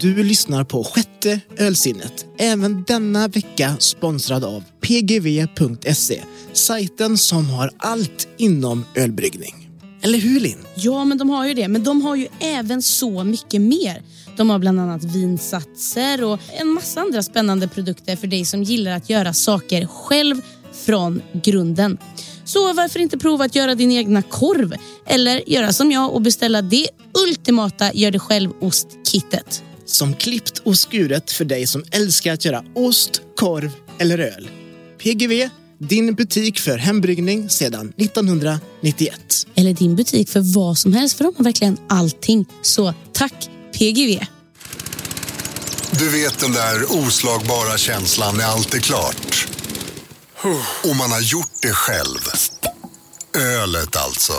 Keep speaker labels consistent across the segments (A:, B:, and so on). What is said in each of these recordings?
A: Du lyssnar på sjätte ölsinnet. Även denna vecka sponsrad av pgv.se. Sajten som har allt inom ölbryggning. Eller hur Linn?
B: Ja, men de har ju det. Men de har ju även så mycket mer. De har bland annat vinsatser och en massa andra spännande produkter för dig som gillar att göra saker själv från grunden. Så varför inte prova att göra din egna korv? Eller göra som jag och beställa det ultimata gör det själv-ostkittet.
A: Som klippt och skuret för dig som älskar att göra ost, korv eller öl. PGV, din butik för hembryggning sedan 1991.
B: Eller din butik för vad som helst, för de har verkligen allting. Så tack PGV!
C: Du vet den där oslagbara känslan när allt är klart. Och man har gjort det själv. Ölet alltså.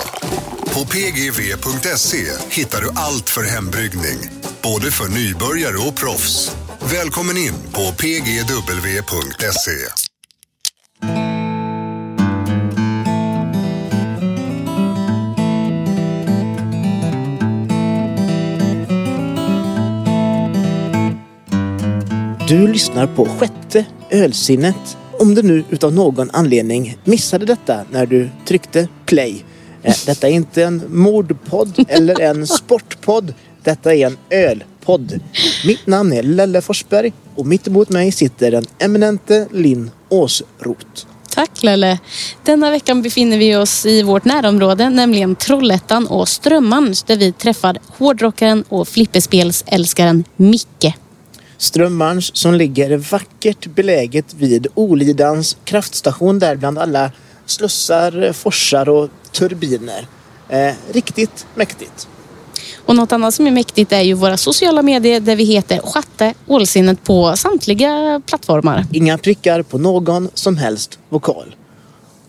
C: På pgv.se hittar du allt för hembryggning. Både för nybörjare och proffs. Välkommen in på pgw.se.
A: Du lyssnar på sjätte ölsinnet. Om du nu utav någon anledning missade detta när du tryckte play. Eh, Detta är inte en mordpodd eller en sportpodd. Detta är en ölpodd. Mitt namn är Lelle Forsberg och mitt emot mig sitter den eminente Linn Åsroth.
B: Tack Lelle. Denna veckan befinner vi oss i vårt närområde, nämligen Trollhättan och Strömman där vi träffar hårdrockaren och flipperspelsälskaren Micke.
A: Strömmarns som ligger vackert beläget vid Olidans kraftstation där bland alla slussar, forsar och turbiner. Eh, riktigt mäktigt.
B: Och något annat som är mäktigt är ju våra sociala medier där vi heter Chatte Ålsinnet på samtliga plattformar.
A: Inga prickar på någon som helst vokal.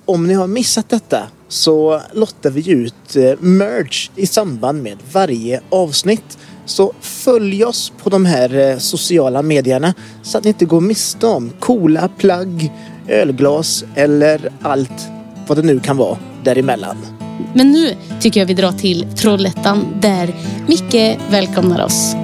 A: Om ni har missat detta så lottar vi ut eh, merch i samband med varje avsnitt. Så följ oss på de här eh, sociala medierna så att ni inte går miste om coola plagg, ölglas eller allt vad det nu kan vara däremellan.
B: Men nu tycker jag vi drar till Trollhättan där Micke välkomnar oss.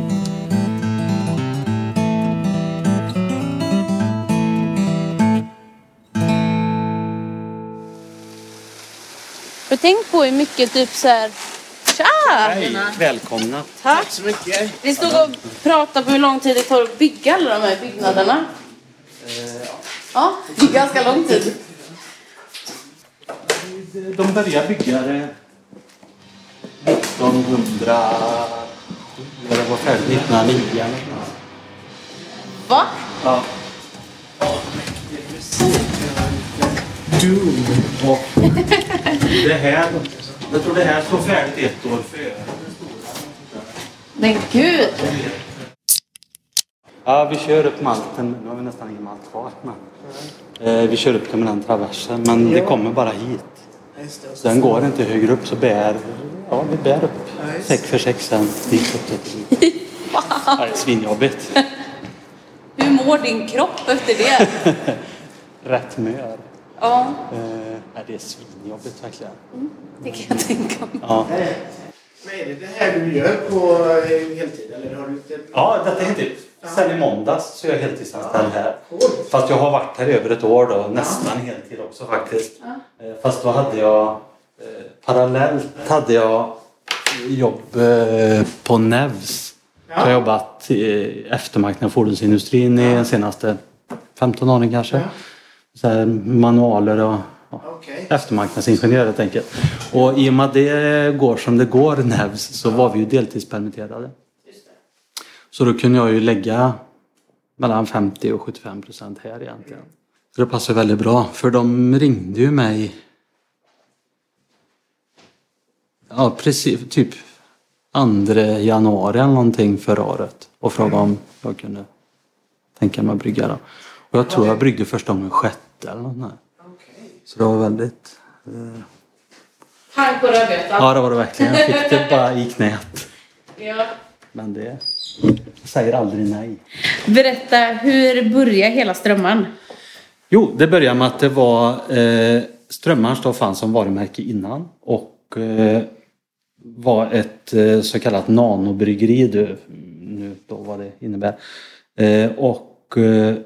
B: Tänkt på hur mycket typ så här... Tja!
D: Hej, välkomna.
B: Tack!
A: så mycket.
B: Vi stod och pratade på hur lång tid det tar att bygga alla de här byggnaderna. Ja, det är ganska lång tid.
D: De började bygga det 1900... Det var färdigt 1909 eller något.
B: Va?
D: Ja. Doom. Och det här... Jag tror det här står färdigt ett år före.
B: Men gud!
D: Ja, vi kör upp malten. Nu har vi nästan ingen malt kvar. Men, eh, vi kör upp det med den traversen. Men det kommer bara hit. Så den går inte högre upp så bär... Ja, vi bär upp säck för säck sen. Dit upp det. Ja, det är svinjobbigt.
B: Hur mår din kropp efter det?
D: Rätt mör.
B: Ja,
D: Eh, det är svinjobbigt verkligen.
B: det kan jag tänka mig.
D: Ja.
A: Men är det det här du gör på eh, heltid eller har du inte...
D: ja, detta är heltid. Sen i måndags så är jag heltidsanställd här. Fast jag har varit här över ett år då, nästan heltid också faktiskt. Eh, Fast då hade jag eh, parallellt hade jag jobb eh, på Nevs. Jag har jobbat i eftermarknad fordonsindustrin i de senaste 15 åren kanske. Så här, manualer och ja,
A: Okej.
D: eftermarknadsingenjör helt enkelt. Och i och med att det går som det går Nevs så var vi ju deltidspermitterade. Så då kunde jag ju lägga mellan 50 och 75 procent här egentligen. Så det passar väldigt bra för de ringde ju mig Ja precis, typ 2 januari eller någonting förra året och frågade om jag kunde tänka mig att brygga då. Och jag tror jag bryggde första gången sjätte eller något där. Så det var väldigt... Eh,
B: Pang på rödbetan.
D: ja det var det verkligen. Jag fick det bara i knät.
B: Ja.
D: Men det jag säger aldrig nej.
B: Berätta, hur började hela strömman?
D: Jo, det började med att det var eh, Strömmars då fanns som varumärke innan och eh, var ett eh, så kallat nanobryggeri. Du, nu då vad det innebär. Eh, och eh,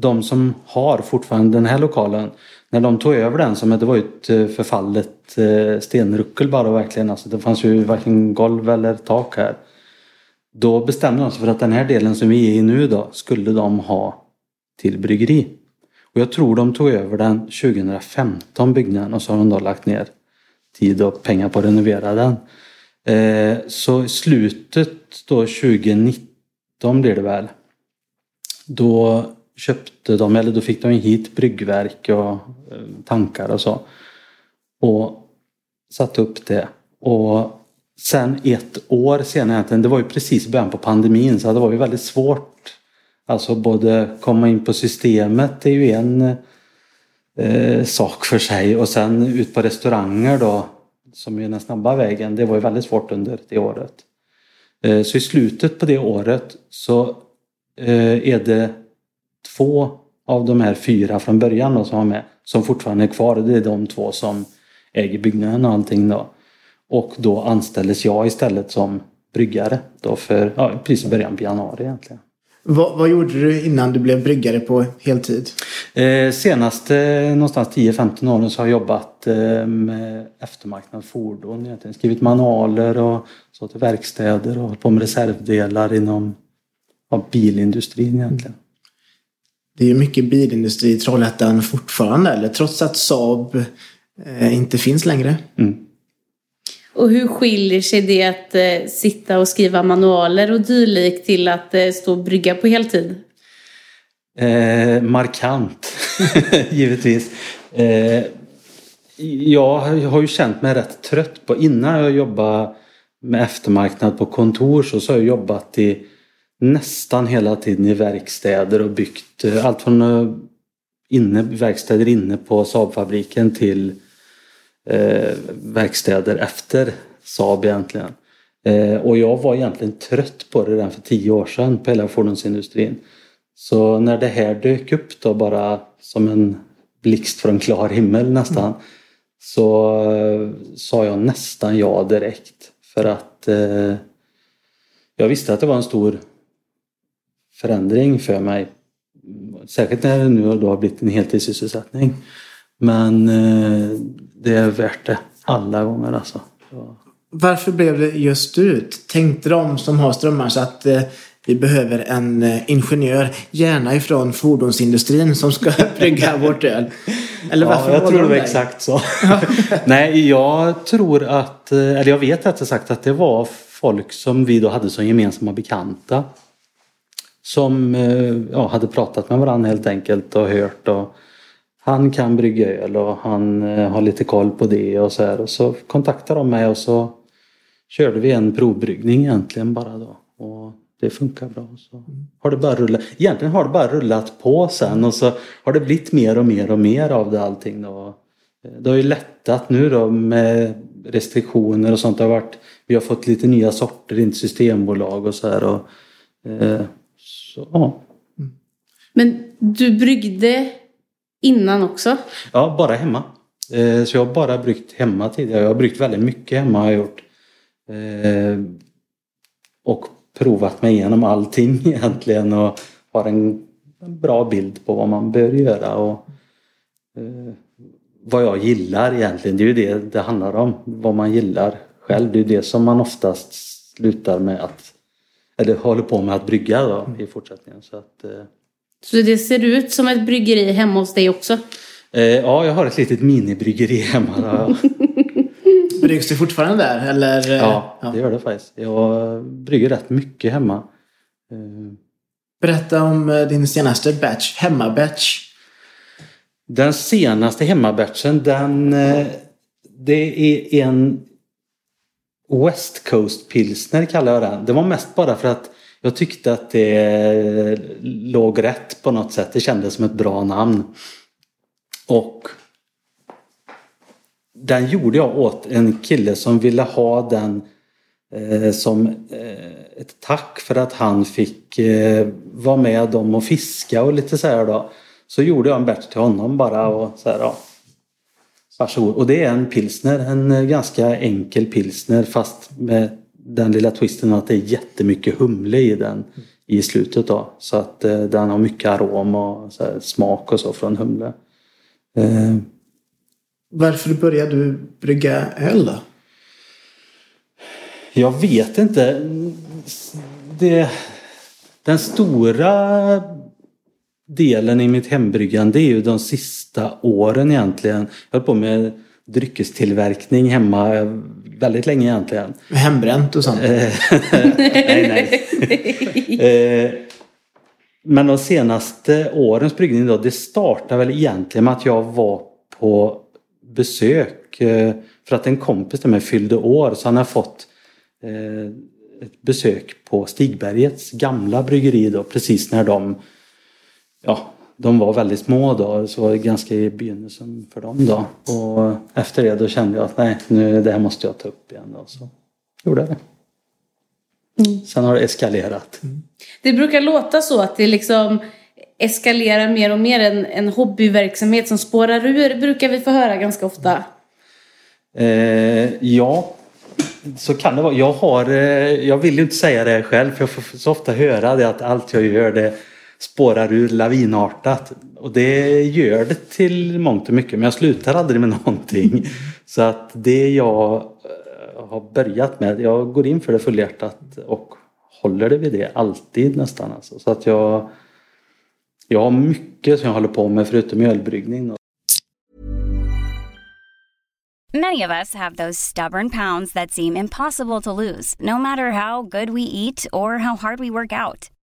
D: de som har fortfarande den här lokalen, när de tog över den, som det var ju ett eh, förfallet eh, stenruckel bara verkligen, alltså det fanns ju varken golv eller tak här. Då bestämde de sig för att den här delen som vi är i nu då skulle de ha till bryggeri. Och jag tror de tog över den 2015 byggnaden och så har de då lagt ner tid och pengar på att renovera den. Eh, så i slutet då 2019 blir det väl. Då köpte de, eller då fick de hit bryggverk och eh, tankar och så. Och satte upp det. Och sen ett år senare egentligen, det var ju precis i början på pandemin så det var ju väldigt svårt. Alltså både komma in på systemet Det är ju en eh, sak för sig och sen ut på restauranger då som är den snabba vägen. Det var ju väldigt svårt under det året. Eh, så i slutet på det året så eh, är det två av de här fyra från början då, som var med som fortfarande är kvar. Det är de två som äger byggnaden och allting då. Och då anställdes jag istället som bryggare då för ja, precis början på januari egentligen.
A: Vad, vad, gjorde du innan du blev bryggare på heltid?
D: Eh, senaste någonstans 10-15 åren så har jag jobbat eh, med eftermarknad fordon. Egentligen. Skrivit manualer och så till verkstäder och hållit på med reservdelar inom ja, bilindustrin egentligen.
A: Det är ju mycket bilindustri i Trollhättan fortfarande, eller trots att Saab eh, inte finns längre. Mm.
E: Och hur skiljer sig det att eh, sitta och skriva manualer och dylikt till att eh, stå och brygga på heltid?
D: Eh, markant, givetvis. Eh, jag har ju känt mig rätt trött på, innan jag jobbade med eftermarknad på kontor så, så har jag jobbat i nästan hela tiden i verkstäder och byggt eh, allt från eh, inne, verkstäder inne på Saabfabriken till eh, verkstäder efter Saab egentligen. Eh, och jag var egentligen trött på det redan för tio år sedan på hela fordonsindustrin. Så när det här dök upp då bara som en blixt från klar himmel nästan mm. så eh, sa jag nästan ja direkt. För att eh, jag visste att det var en stor förändring för mig. Särskilt när det nu då har blivit en heltidssysselsättning. Men eh, det är värt det alla gånger alltså.
A: Varför blev det just du? Tänkte de som har strömmar så att eh, vi behöver en eh, ingenjör, gärna ifrån fordonsindustrin, som ska brygga vårt öl?
D: Eller varför ja, jag tror det var dig? exakt så. Nej, jag tror att, eller jag vet rättare sagt att det var folk som vi då hade som gemensamma bekanta. Som eh, ja, hade pratat med varandra helt enkelt och hört och han kan brygga öl och han eh, har lite koll på det och så här. Och så kontaktade de mig och så körde vi en provbryggning egentligen bara då. Och det funkar bra. Så har det bara rullat. Egentligen har det bara rullat på sen och så har det blivit mer och mer och mer av det allting då. Eh, det har ju lättat nu då med restriktioner och sånt. Det har varit, vi har fått lite nya sorter in systembolag och så här. Och, eh, så, ja.
E: Men du bryggde innan också?
D: Ja, bara hemma. Eh, så jag har bara bryggt hemma tidigare. Jag har bryggt väldigt mycket hemma har jag gjort. Eh, och provat mig igenom allting egentligen och har en, bra bild på vad man bör göra och eh, vad jag gillar egentligen. Det är ju det det handlar om. Vad man gillar själv. Det är det som man oftast slutar med att eller håller på med att brygga då, i fortsättningen. Så att,
E: så det ser ut som ett bryggeri hemma hos dig också?
D: Eh, ja, jag har ett litet minibryggeri hemma.
A: Bryggs det fortfarande där? Eller?
D: Ja, ja, det gör det faktiskt. Jag brygger rätt mycket hemma. Eh.
A: Berätta om eh, din senaste batch, hemmabatch.
D: Den senaste hemmabatchen, den... Eh, det är en West Coast pilsner kallar jag den. Det var mest bara för att jag tyckte att det låg rätt på något sätt. Det kändes som ett bra namn. Och den gjorde jag åt en kille som ville ha den eh, som eh, ett tack för att han fick eh, vara med dem och fiska och lite så här då. Så gjorde jag en batch till honom bara och så här ja. Varsågod. Och det är en pilsner, en ganska enkel pilsner fast med den lilla twisten att det är jättemycket humle i den i slutet då. Så att eh, den har mycket arom och här, smak och så från humle. Eh,
A: Varför började du brygga öl då?
D: Jag vet inte. Det, den stora delen i mitt hembryggande är ju de sista åren egentligen. Jag höll på med dryckestillverkning hemma väldigt länge egentligen.
A: Hembränt och sånt?
D: Eh, nej, nej. Eh, Men de senaste årens bryggning då, det startade väl egentligen med att jag var på besök. eh, För att en kompis till mig fyllde år så han har fått eh, ett besök på Stigbergets gamla bryggeri då precis när de ja, de var väldigt små då, så var det ganska i begynnelsen för dem då. Och efter det då kände jag att nej, nu, det här måste jag ta upp igen då. Så gjorde jag det. Sen har det eskalerat.
B: Det brukar låta så att det liksom eskalerar mer och mer. En, en hobbyverksamhet som spårar ur brukar vi få höra ganska ofta.
D: Eh, ja, så kan det vara. Jag, har, eh, jag vill ju inte säga det själv för jag får så ofta höra det att allt jag gör det spårar ur lavinartat. Och det gör det till mångt och mycket men jag slutar aldrig med någonting. Så att det jag eh, har börjat med, jag går in för det fullhjärtat och håller det vid det alltid nästan. Alltså. Så att jag, jag har mycket som jag håller på med förutom ölbryggning.
F: Many of us have those stubborn pounds that seem impossible to lose, no matter how good we eat or how hard we work out.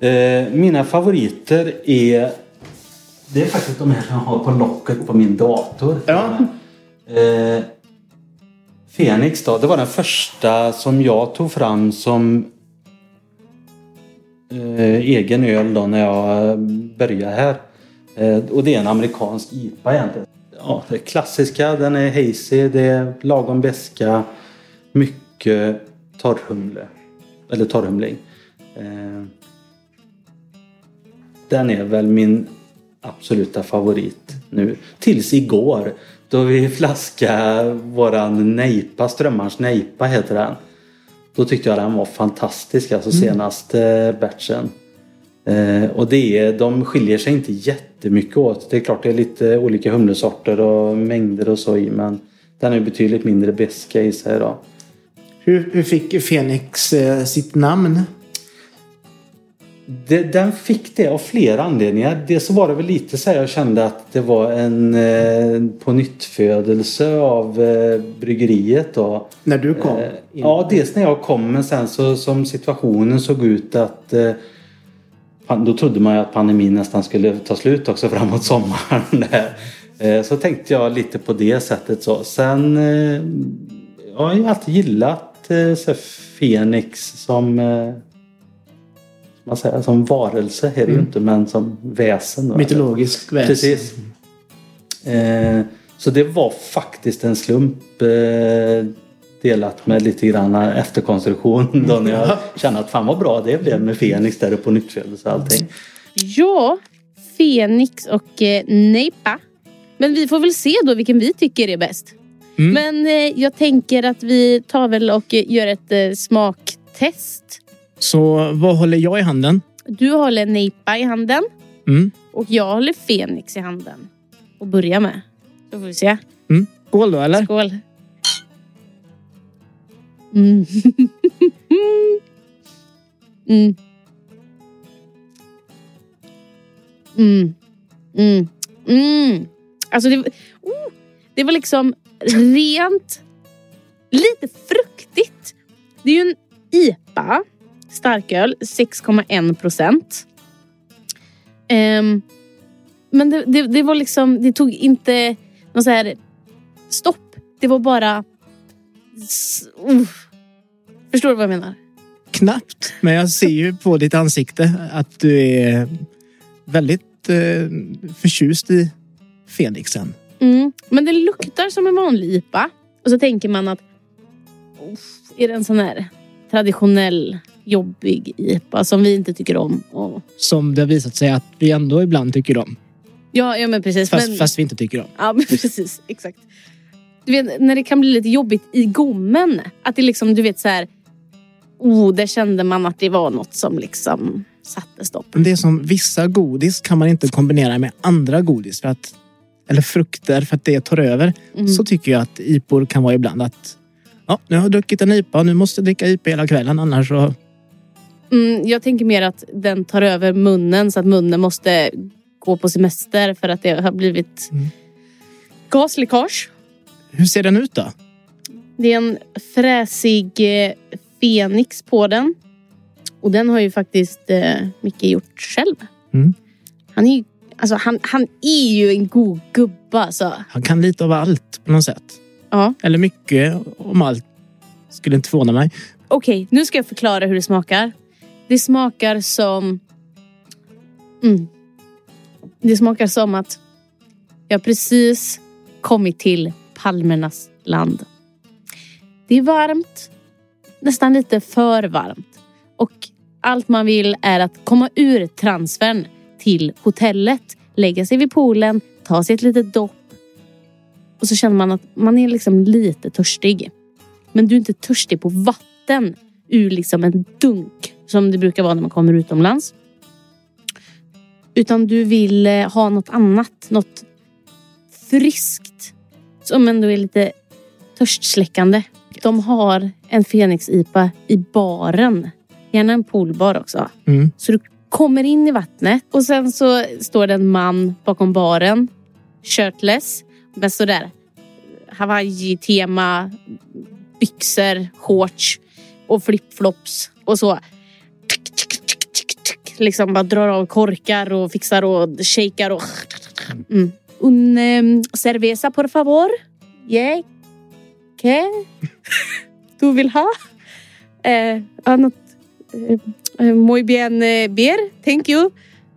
D: Eh, mina favoriter är Det är faktiskt de här som jag har på locket på min dator.
A: Ja.
D: Eh, Fenix då, det var den första som jag tog fram som eh, egen öl då när jag började här. Eh, och det är en amerikansk IPA egentligen. Ja, det klassiska, den är hazy, det är lagom beska, mycket torrhumle. Eller torrhumling. Den är väl min absoluta favorit nu. Tills igår då vi flaskade våran nejpa, Strömmarns nejpa heter den. Då tyckte jag den var fantastisk, alltså senaste batchen. Eh, och det är, de skiljer sig inte jättemycket åt. Det är klart det är lite olika humlesorter och mängder och så i men den är betydligt mindre beska i sig då.
A: Hur, hur fick Fenix eh, sitt namn?
D: Det, den fick det av flera anledningar. Dels så var det väl lite så här jag kände att det var en eh, på nyttfödelse av eh, bryggeriet då.
A: När du kom?
D: Eh, ja, dels när jag kom men sen så som situationen såg ut att eh, då trodde man ju att pandemin nästan skulle ta slut också framåt sommaren. där. Eh, så tänkte jag lite på det sättet så. Sen eh, jag har ju alltid gillat eh, så Fenix som man säger, som varelse är det ju inte men som väsen.
A: Mytologisk väsen.
D: Precis. Eh, så det var faktiskt en slump eh, delat med lite grann efterkonstruktion då när jag kände att fan vad bra det blev med Fenix där uppe på nyttfödelse och allting.
E: Ja, Fenix och eh, Neipa. Men vi får väl se då vilken vi tycker är bäst.
A: Mm.
E: Men eh, jag tänker att vi tar väl och gör ett eh, smaktest.
A: Så vad håller jag i handen?
E: Du håller Neipa i handen
A: Mm.
E: och jag håller Fenix i handen. Och börja med. Så får vi se.
A: Mm. Skål då eller?
E: Skål. Mm. mm. Mm. Mm. Mm. Alltså det, oh, det var liksom rent, lite fruktigt. Det är ju en IPA, starköl, 6,1 procent. Ehm, men det, det, det var liksom, det tog inte någon så här stopp. Det var bara... uff. Förstår du vad jag menar?
A: Knappt, men jag ser ju på ditt ansikte att du är väldigt eh, förtjust i Fenixen.
B: Mm. Men det luktar som en vanlig IPA. Och så tänker man att "Uff, är det en sån här traditionell jobbig IPA som vi inte tycker om? Och...
A: Som det har visat sig att vi ändå ibland tycker om.
B: Ja, ja men precis.
A: Fast,
B: men...
A: fast vi inte tycker om.
B: Ja, men precis. Exakt. Du vet, när det kan bli lite jobbigt i gommen. Att det liksom, du vet så här... Oh, där kände man att det var något som liksom satte stopp.
A: Men det är som vissa godis kan man inte kombinera med andra godis. För att, eller frukter för att det tar över.
B: Mm.
A: Så tycker jag att IPOR kan vara ibland att ja, nu har jag druckit en IPA och nu måste jag dricka IPA hela kvällen annars så...
B: Mm, jag tänker mer att den tar över munnen så att munnen måste gå på semester för att det har blivit
A: Mm.
B: gasläckage.
A: Hur ser den ut då?
B: Det är en fräsig eh, Fenix på den. Och den har ju faktiskt eh, Micke gjort själv.
A: Mm.
B: Han, är ju, alltså, han, han är ju en god gubbe alltså.
A: Han kan lite av allt på något sätt.
B: Ja.
A: Eller mycket om allt. Skulle inte förvåna mig.
B: Okej, nu ska jag förklara hur det smakar. Det smakar som... Mm. Det smakar som att jag precis kommit till palmernas land. Det är varmt, nästan lite för varmt. Och allt man vill är att komma ur transfern till hotellet, lägga sig vid poolen, ta sig ett litet dopp. Och så känner man att man är liksom lite törstig. Men du är inte törstig på vatten ur liksom en dunk som det brukar vara när man kommer utomlands. Utan du vill eh, ha något annat, något friskt som ändå är lite törstsläckande. De har en Fenix-IPA i baren. Gärna en poolbar också.
A: Mm.
B: Så du kommer in i vattnet och sen så står det en man bakom baren. Shirtless. Med sådär Hawaii-tema. Byxor, shorts och flipflops. Och så liksom bara drar av korkar och fixar och shakar och... Mm. Un um, cerveza por favor. Yeah. ¿Qué? Du vill ha? Eh, annat, eh, eh, muy bien eh, beer, thank you.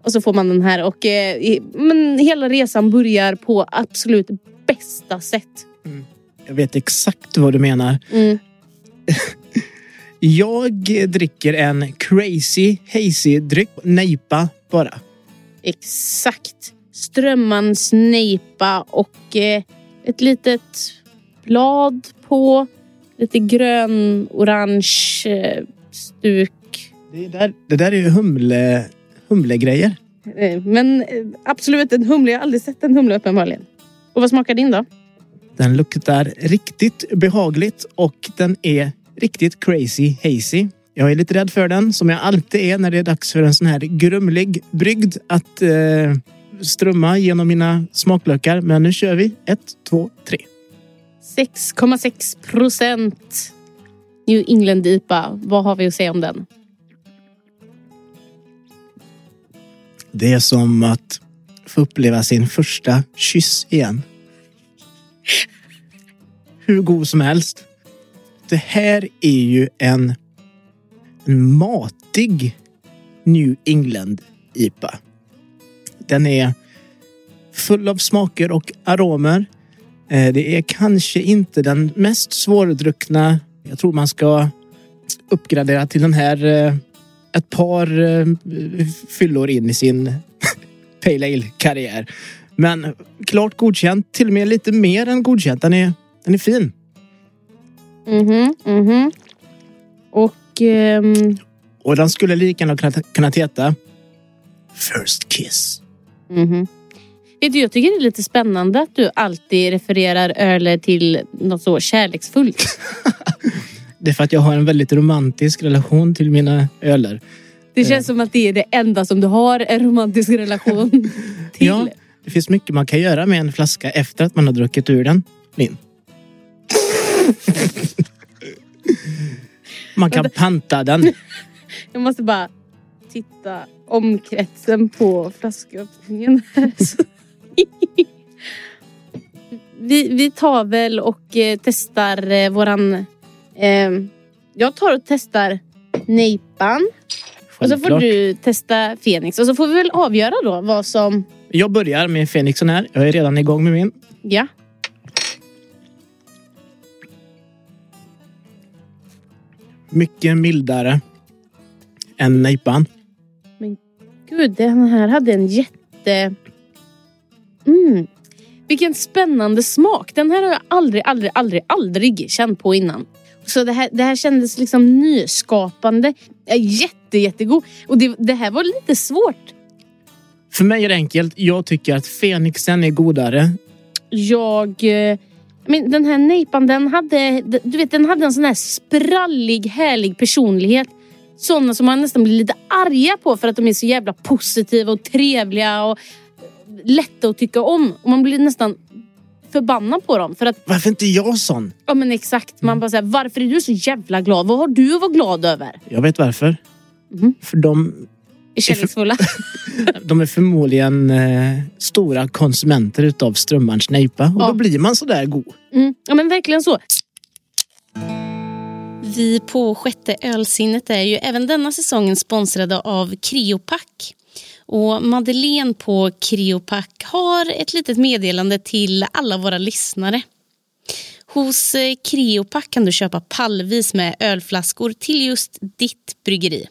B: Och så får man den här och eh, i, men hela resan börjar på absolut bästa sätt.
A: Jag vet exakt vad du menar.
B: Mm.
A: Jag dricker en crazy hazy dryck. Nejpa bara.
B: Exakt. Strömmans nejpa och eh, ett litet blad på. Lite grön, orange eh, stuk.
A: Det där, det där är ju humle, humlegrejer.
B: Eh, men absolut en humle. Jag har aldrig sett en humle uppenbarligen. Och vad smakar din då?
A: Den luktar riktigt behagligt och den är riktigt crazy hazy. Jag är lite rädd för den, som jag alltid är när det är dags för en sån här grumlig brygd att eh, strömma genom mina smaklökar. Men nu kör vi. Ett, två, tre.
B: 6,6 procent New England IPA. Vad har vi att säga om den?
A: Det är som att få uppleva sin första kyss igen. Hur god som helst. Det här är ju en, en matig New England IPA. Den är full av smaker och aromer. Eh, det är kanske inte den mest svårdruckna. Jag tror man ska uppgradera till den här eh, ett par eh, fyllor in i sin Pale Ale-karriär. Men klart godkänt. Till och med lite mer än godkänt. Den är, den är fin.
B: Mhm, mhm. Och ehm,
A: Och den skulle lika gärna kunna, heta First Kiss.
B: mhm. Vet du, jag tycker det är lite spännande att du alltid refererar öler till något så kärleksfullt.
A: Det är för att jag har en väldigt romantisk relation till mina öler.
B: Det känns som att det är det enda som du har en romantisk relation till.
A: Ja, det finns mycket man kan göra med en flaska efter att man har druckit ur den. Min. Man kan panta den.
B: Jag måste bara titta omkretsen på flasköppningen. vi, vi tar väl och eh, testar eh, våran... Eh, jag tar och testar nejpan. Och så får
A: Självklart.
B: du testa Fenix. Och så får vi väl avgöra då vad som...
A: Jag börjar med Fenixen här. Jag är redan igång med min.
B: Ja.
A: Mycket mildare än nejpan.
B: Gud, den här hade en jätte... Mm. Vilken spännande smak. Den här har jag aldrig, aldrig, aldrig, aldrig känt på innan. Så det här, det här kändes liksom nyskapande. Jätte, jättegod. Och det, det här var lite svårt.
A: För mig är det enkelt. Jag tycker att Fenixen är godare.
B: Jag... Men den här nejpan, den hade, du vet, den hade en sån här sprallig, härlig personlighet. Sådana som man nästan blir lite arga på för att de är så jävla positiva och trevliga och lätta att tycka om. Och man blir nästan förbannad på dem. För att,
A: Varför inte jag sån?
B: ja men exakt, man bara säger varför är du så jävla glad? Vad har du att vara glad över?
A: Jag vet varför.
B: Mhm.
A: För de,
B: Är kärleksfulla.
A: de är förmodligen eh, stora konsumenter utav strömmarns nejpa. Och
B: Ja.
A: då blir man så där god.
B: Mm. Ja men verkligen så.
E: Vi på Sjätte ölsinnet är ju även denna säsongen sponsrade av Criopack. Och Madeleine på Criopack har ett litet meddelande till alla våra lyssnare. Hos eh, Criopack kan du köpa pallvis med ölflaskor till just ditt bryggeri.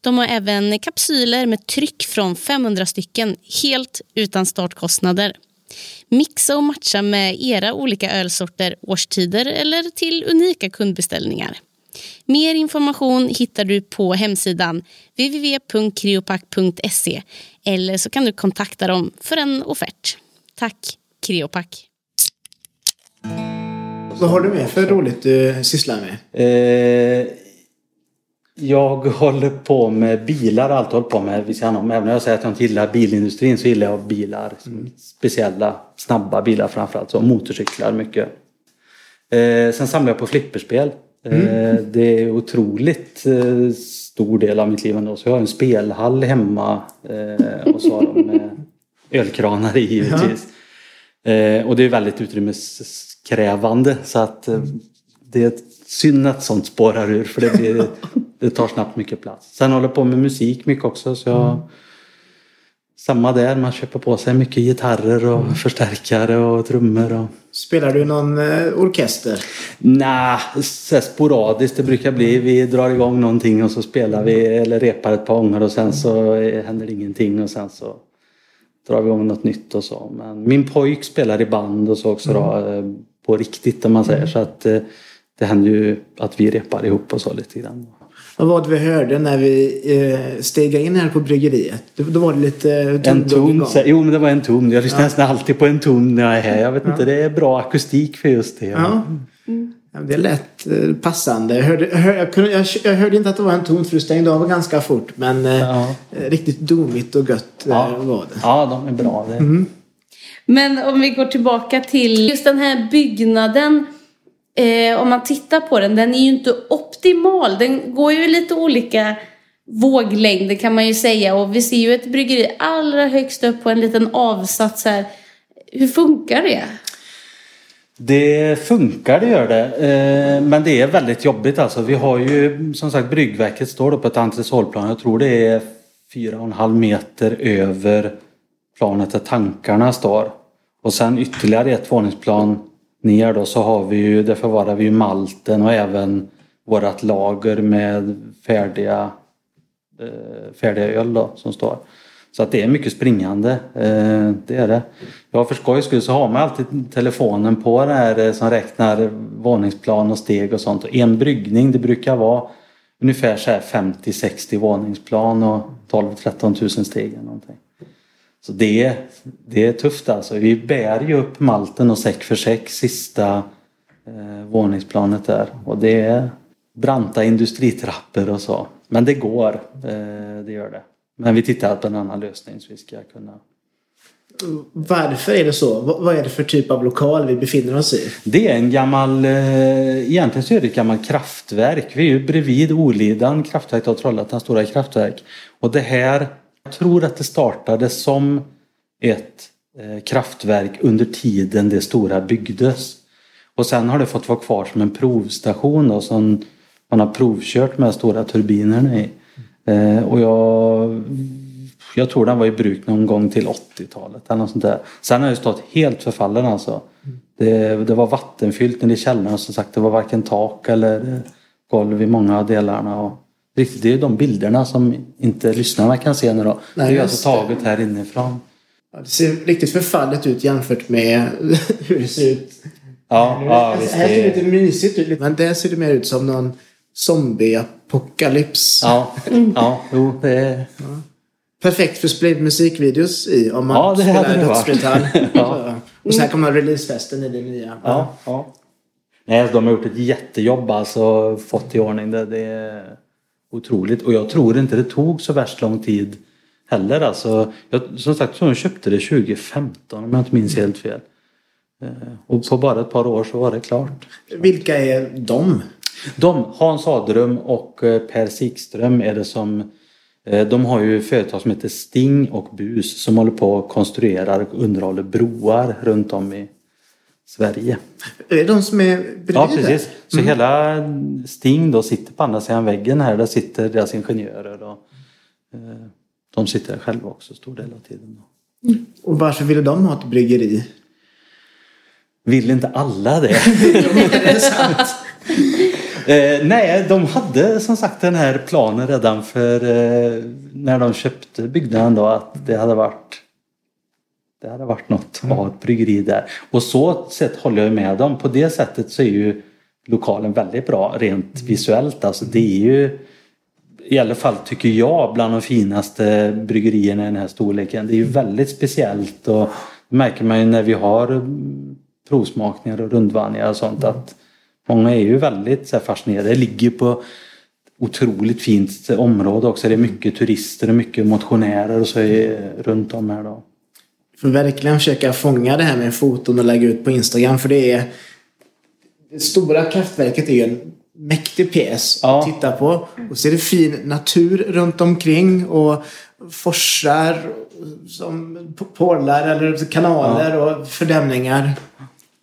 E: De har även kapsyler med tryck från 500 stycken helt utan startkostnader. Mixa och matcha med era olika ölsorter, årstider eller till unika kundbeställningar. Mer information hittar du på hemsidan www.criopack.se eller så kan du kontakta dem för en offert. Tack, Criopack.
A: Vad har du med för roligt du sysslar med?
D: Eh, jag håller på med bilar, har alltid hållit på med vid sidan om. Även om jag säger att jag inte gillar bilindustrin så gillar jag bilar. Speciella, snabba bilar framförallt. Så motorcyklar mycket. Eh, sen samlar jag på flipperspel. Eh, det är otroligt eh, stor del av mitt liv ändå. Så jag har en spelhall hemma eh, och så har de eh, ölkranar i givetvis. Eh, och det är väldigt utrymmeskrävande så att det är synd att sånt spårar ur för det, blir, det tar snabbt mycket plats. Sen håller jag på med musik mycket också så jag Samma där, man köper på sig mycket gitarrer och förstärkare och trummor. Och...
A: Spelar du någon eh, orkester?
D: Nej, här sporadiskt det brukar bli. Vi drar igång någonting och så spelar vi eller repar ett par gånger och sen så eh, händer ingenting och sen så drar vi igång något nytt och så. Men min pojk spelar i band och så också då, eh, på riktigt om man säger. Så att eh, det händer ju att vi repar ihop och så lite grann.
A: Vad var det vi hörde när vi eh, steg in här på bryggeriet? Då, då var det lite
D: En ton, jo men det var en ton. Jag lyssnar nästan alltid på en ton när jag är här. Jag vet inte, det är bra akustik för just det.
A: Ja. Ja, Det lät eh, passande. Jag hörde, hör, jag, kunde, jag, jag hörde inte att det var en ton för du stängde av ganska fort. Men eh,
D: Ja.
A: eh, riktigt domigt och gött eh,
D: Ja.
A: var det.
D: Ja, de är bra. Det.
B: Men om vi går tillbaka till just den här byggnaden. Eh, om man tittar på den, den är ju inte optimal. Den går ju i lite olika våglängder kan man ju säga. Och vi ser ju ett bryggeri allra högst upp på en liten avsats här. Hur funkar det?
D: Det funkar, det gör det. Eh, men det är väldigt jobbigt alltså. Vi har ju som sagt bryggverket står då på ett entresolplan. Jag tror det är fyra och en halv meter över planet där tankarna står. Och sen ytterligare ett våningsplan ner då så har vi ju, där förvarar vi ju malten och även vårat lager med färdiga, eh, färdiga öl då som står. Så att det är mycket springande. Eh, det är det. Ja, för skojs skull så har man alltid telefonen på det här eh, som räknar våningsplan och steg och sånt. Och en bryggning det brukar vara ungefär så 50-60 våningsplan och 12-13 tusen steg eller någonting. Så det, är- det är tufft alltså. Vi bär ju upp malten och säck för säck sista eh, våningsplanet där. Och det är branta industritrappor och så. Men det går. Eh, det gör det. Men vi tittar på en annan lösning så vi ska kunna
A: Varför är det så? Vad, är det för typ av lokal vi befinner oss i?
D: Det är en gammal, eh, egentligen så är det ett gammalt kraftverk. Vi är ju bredvid Olidan kraftverk och Trollhättan stora kraftverk. Och det här, jag tror att det startade som ett eh, kraftverk under tiden det stora byggdes. Och sen har det fått vara kvar som en provstation då, som man har provkört med stora turbinerna i. Eh, och jag, jag tror den var i bruk någon gång till 80-talet eller något sånt där. Sen har den stått helt förfallen alltså. Det, det var vattenfyllt nere i källaren som sagt. Det var varken tak eller golv i många av delarna. Och riktigt, det är de bilderna som inte lyssnarna kan se nu då.
A: Nej,
D: det är alltså taget här inifrån.
A: Ja, Det ser riktigt förfallet ut jämfört med hur det ser ut.
D: Ja, ja visst.
A: här ser det
D: Det,
A: lite mysigt ut. Men där ser det mer ut som någon zombie-apokalyps.
D: ja, ja, jo, det är...
A: Perfekt för split musikvideos i om man
D: Ja, det
A: spelar dödsmetall.
D: Ja.
A: Och sen kommer releasefesten i det nya.
D: Ja, ja. Nej, de har gjort ett jättejobb alltså, fått i ordning det. Det är otroligt. Och jag tror inte det tog så värst lång tid heller. Alltså, jag, som sagt, så jag köpte det 2015 om jag inte minns helt fel. Eh, Och på bara ett par år så var det klart.
A: Vilka är de?
D: De, Hans Adrum och eh, Per Sikström är det som eh, de har ju företag som heter Sting och Bus som håller på och konstruerar och underhåller broar runt om i Sverige.
A: Är det de som är bredvid?
D: Ja precis. Så hela Sting då sitter på andra sidan väggen här. Där sitter deras ingenjörer. Och, eh, de sitter där själva också stor del av tiden. Då.
A: Och varför ville de ha ett bryggeri?
D: Vill inte alla det?
A: det är sant.
D: Eh, nej, de hade som sagt den här planen redan för eh, när de köpte byggnaden då att det hade varit det hade varit något att ha ett bryggeri där. Och så sett håller jag med dem. På det sättet så är ju lokalen väldigt bra rent visuellt. Alltså det är ju i alla fall tycker jag bland de finaste bryggerierna i den här storleken. Det är ju väldigt speciellt och det märker man ju när vi har mm, provsmakningar och rundvandringar och sånt att många är ju väldigt så här, fascinerade. Det ligger på otroligt fint område också. Det är mycket turister och mycket motionärer och så är, runt om här då.
A: Får verkligen försöka fånga det här med foton och lägga ut på Instagram för det är det stora kraftverket är ju en mäktig pjäs
D: Ja.
A: att titta på. Och så är det fin natur runt omkring och forsar som porlar eller kanaler och fördämningar.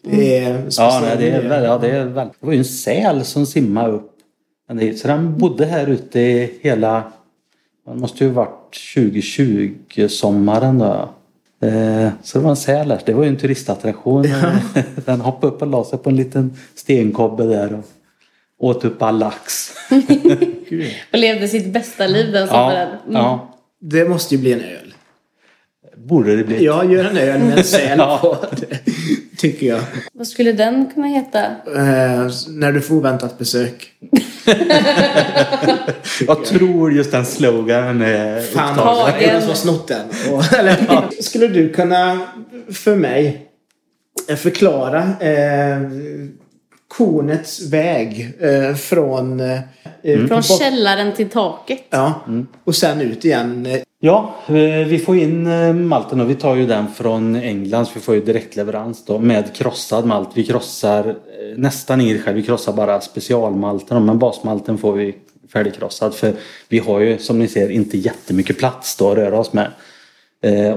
A: Det är
D: Ja, nej, det, är, ja, det, är väl, det var ju en säl som simmade upp. Så den bodde här ute i hela... Det måste ju varit 2020 sommaren då. Eh, Så det var en säl där. Det var ju en turistattraktion. Den hoppade upp och la sig på en liten stenkobbe där och åt upp all lax.
B: Och levde sitt bästa liv den
D: Ja,
B: sommaren. Mm.
D: ja.
A: Det måste ju bli en öl.
D: Borde det bli.
A: Jag gör en öl med en säl
D: Ja.
A: på. Tycker jag.
B: Vad skulle den kunna heta?
A: Eh, när du får oväntat besök.
D: Jag tror just den sloganen är
A: Fan,
D: upptagen.
A: det är någon som har snott den. Och, eller, Skulle du kunna för mig eh, förklara eh, kornets väg eh, från... Eh,
D: Mm.
B: Från källaren till taket.
A: Ja, och sen ut igen. Eh,
D: Ja, eh, vi får in eh, malten och vi tar ju den från England så vi får ju direktleverans då med krossad malt. Vi krossar nästan inget själv, vi krossar bara specialmalten men basmalten får vi färdigkrossad för vi har ju som ni ser inte jättemycket plats då att röra oss med.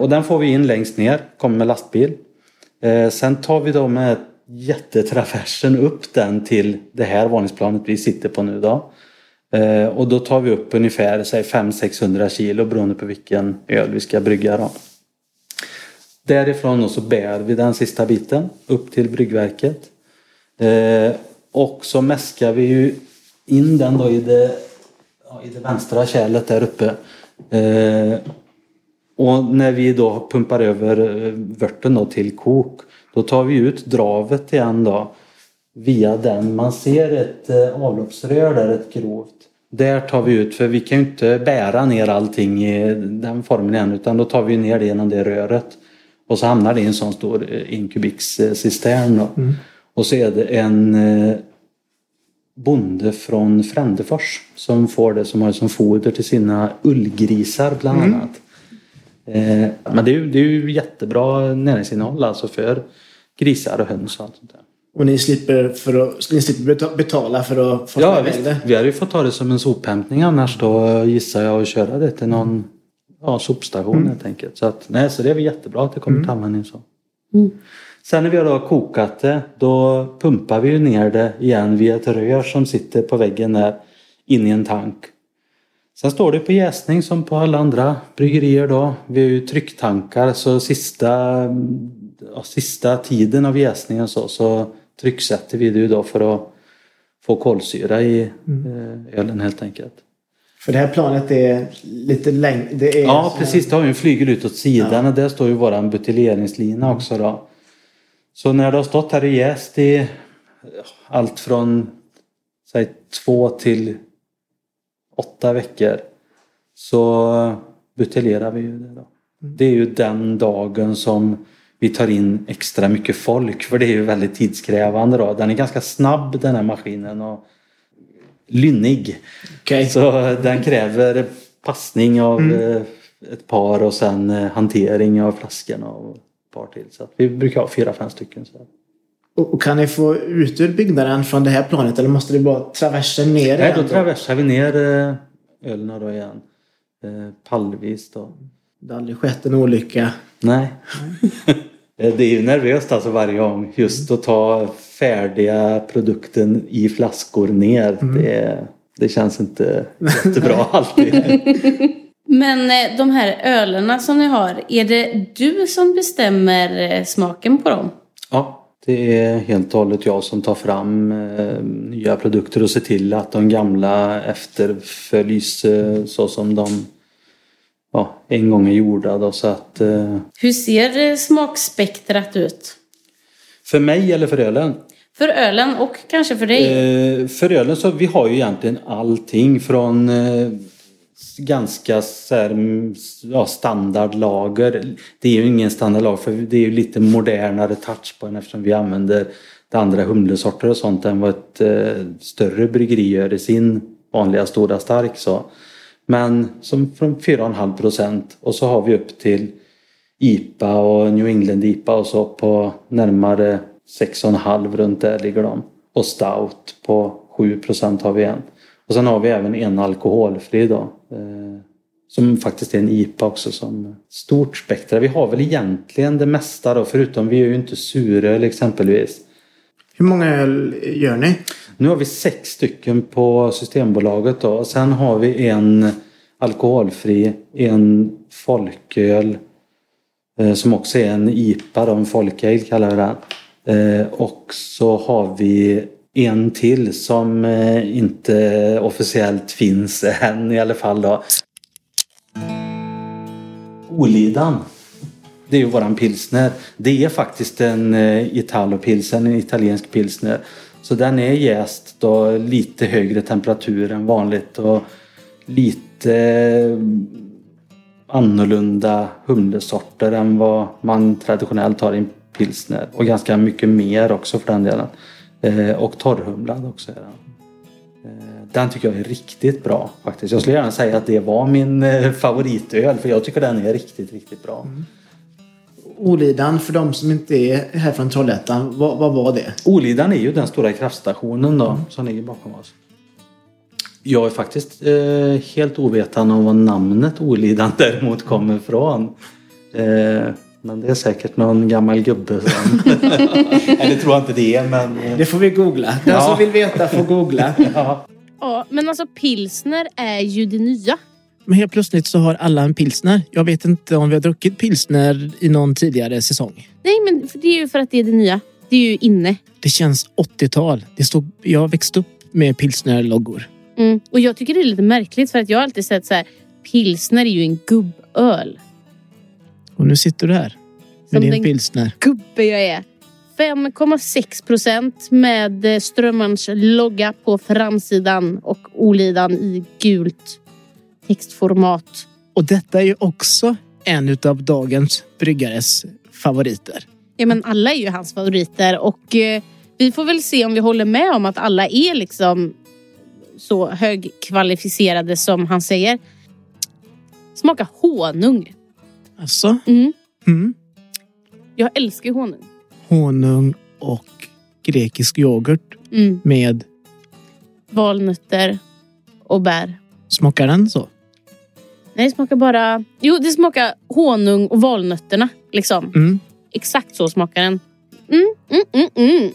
D: Och den får vi in längst ner, kommer med lastbil. Sen tar vi då med jättetraversen upp den till det här våningsplanet vi sitter på nu då. Eh, och då tar vi upp ungefär 500-600 kilo beroende på vilken öl vi ska brygga då. Därifrån då så bär vi den sista biten upp till bryggverket. Eh, och så mäskar vi ju in den då i det, i det vänstra kärlet där uppe. Eh, och när vi då pumpar över vörten då till kok då tar vi ut dravet igen då via den. Man ser ett eh, avloppsrör där, ett grovt. Där tar vi ut, för vi kan ju inte bära ner allting i den formen igen utan då tar vi ner det genom det röret. Och så hamnar det i en sån stor eh, inkubikscistern då. Och så är det en eh, bonde från Frändefors som får det som har som foder till sina ullgrisar bland annat. Eh, men det är, ju, det är ju jättebra näringsinnehåll alltså för grisar och höns och allt sånt där.
A: Och ni slipper, för att, ni slipper beta- betala för att få
D: Ja, visst.
A: det.
D: Vi hade ju fått ta det som en sophämtning annars då gissar jag och köra det till någon ja, sopstation helt enkelt. Så, att, nej, så det är väl jättebra att det kommer till användning så. Sen när vi har då kokat det, då pumpar vi ju ner det igen via ett rör som sitter på väggen där in i en tank. Sen står det på jäsning som på alla andra bryggerier då. Vi har ju trycktankar så sista, ja, sista tiden av jäsningen så, så trycksätter vi det ju då för att få kolsyra i eh, ölen helt enkelt.
A: För det här planet är lite längre.
D: Ja precis, det har ju en flygel ut åt sidan och där står ju våran buteljeringslina också då. Så när det har stått här i jäst i ja, allt från säg två till åtta veckor så buteljerar vi ju det då. Det är ju den dagen som vi tar in extra mycket folk för det är ju väldigt tidskrävande då. Den är ganska snabb den här maskinen och lynnig.
A: Okej.
D: Så den kräver passning av eh, ett par och sen eh, hantering av flaskorna och ett par till. Så att vi brukar ha fyra, fem stycken. Så.
A: Och, och kan ni få ut ur byggnaden från det här planet eller måste det bara traversen ner
D: Nej,
A: igen
D: då
A: då?
D: traversar vi ner eh, ölen då igen. Eh, pallvis då.
A: Det har aldrig skett en olycka.
D: Nej. Eh, det är ju nervöst alltså varje gång. Just att ta färdiga produkten i flaskor ner. Det, det känns inte jättebra alltid.
B: Men de här ölerna som ni har, är det du som bestämmer smaken på dem?
D: Ja, det är helt och hållet jag som tar fram eh, nya produkter och ser till att de gamla efterföljs eh, så som de ja, en gång är gjorda. Då, så att, eh,
B: Hur ser eh, smakspektrat ut?
D: för mig eller för ölen?
B: För ölen och kanske för dig?
D: Eh, för ölen så vi har ju egentligen allting från eh, ganska så här, mm, ja, standardlager. Det är ju ingen standardlager för det är ju lite modernare touch på den eftersom vi använder det andra humlesorter och sånt än vad ett eh, större bryggeri gör i sin vanliga stora stark. Så. Men som från 4,5 procent och så har vi upp till IPA och New England IPA och så på närmare 6,5 runt där ligger de. Och Stout på 7 procent har vi en. Och sen har vi även en alkoholfri då. Eh, som faktiskt är en IPA också som stort spektra. Vi har väl egentligen det mesta då förutom vi är ju inte suröl exempelvis.
A: Hur många öl gör ni?
D: Nu har vi sex stycken på Systembolaget då. Och Sen har vi en alkoholfri, en folköl eh, som också är en IPA, då, en folkale kallar vi den. Eh, och så har vi en till som eh, inte officiellt finns än i alla fall då. Olidan. Det är ju våran pilsner. Det är faktiskt en eh, Italopilsner. Italo-pilsen, en italiensk pilsner. Så den är jäst då lite högre temperatur än vanligt och lite eh, annorlunda humlesorter än vad man traditionellt har i en pilsner. Och ganska mycket mer också för den delen. Eh, och torrhumlad också är den. Eh, Den tycker jag är riktigt bra faktiskt. Jag skulle gärna säga att det var min eh, favoritöl för jag tycker den är riktigt, riktigt bra.
A: Olidan, för de som inte är här från Trollhättan, vad, vad var det?
D: Olidan är ju den stora kraftstationen då som ligger bakom oss. Jag är faktiskt eh, helt ovetande om var namnet Olidan däremot kommer ifrån. Eh, men det är säkert någon gammal gubbe som... Eller tror jag inte det är men...
A: Det får vi googla. Den
D: Ja.
A: som vill veta får googla.
D: ja.
B: Ja, men alltså pilsner är ju det nya.
A: Men helt plötsligt så har alla en pilsner. Jag vet inte om vi har druckit pilsner i någon tidigare säsong.
B: Nej, men det är ju för att det är det nya. Det är ju inne.
A: Det känns 80-tal. Det stod, jag har växt upp med pilsnerloggor.
B: Mm. Och jag tycker det är lite märkligt för att jag har alltid sett så här. Pilsner är ju en gubböl.
A: Och nu sitter du här med
B: Som
A: din pilsner.
B: Gubbe jag är. 5,6 procent med eh, Strömmans logga på framsidan och Olidan i gult textformat.
A: Och detta är ju också en utav dagens bryggares favoriter.
B: Ja, men alla är ju hans favoriter och eh, vi får väl se om vi håller med om att alla är liksom så högkvalificerade som han säger. Smaka honung.
A: Alltså,
B: Mm.
A: mm.
B: Jag älskar honung.
A: honung och grekisk yoghurt
B: Mm.
A: med,
B: Valnötter och bär.
A: smakar den så?
B: Nej, det smakar bara... Jo, det smakar honung och valnötterna. Liksom.
A: Mm.
B: Exakt så smakar den. Mm, mm, mm, mm.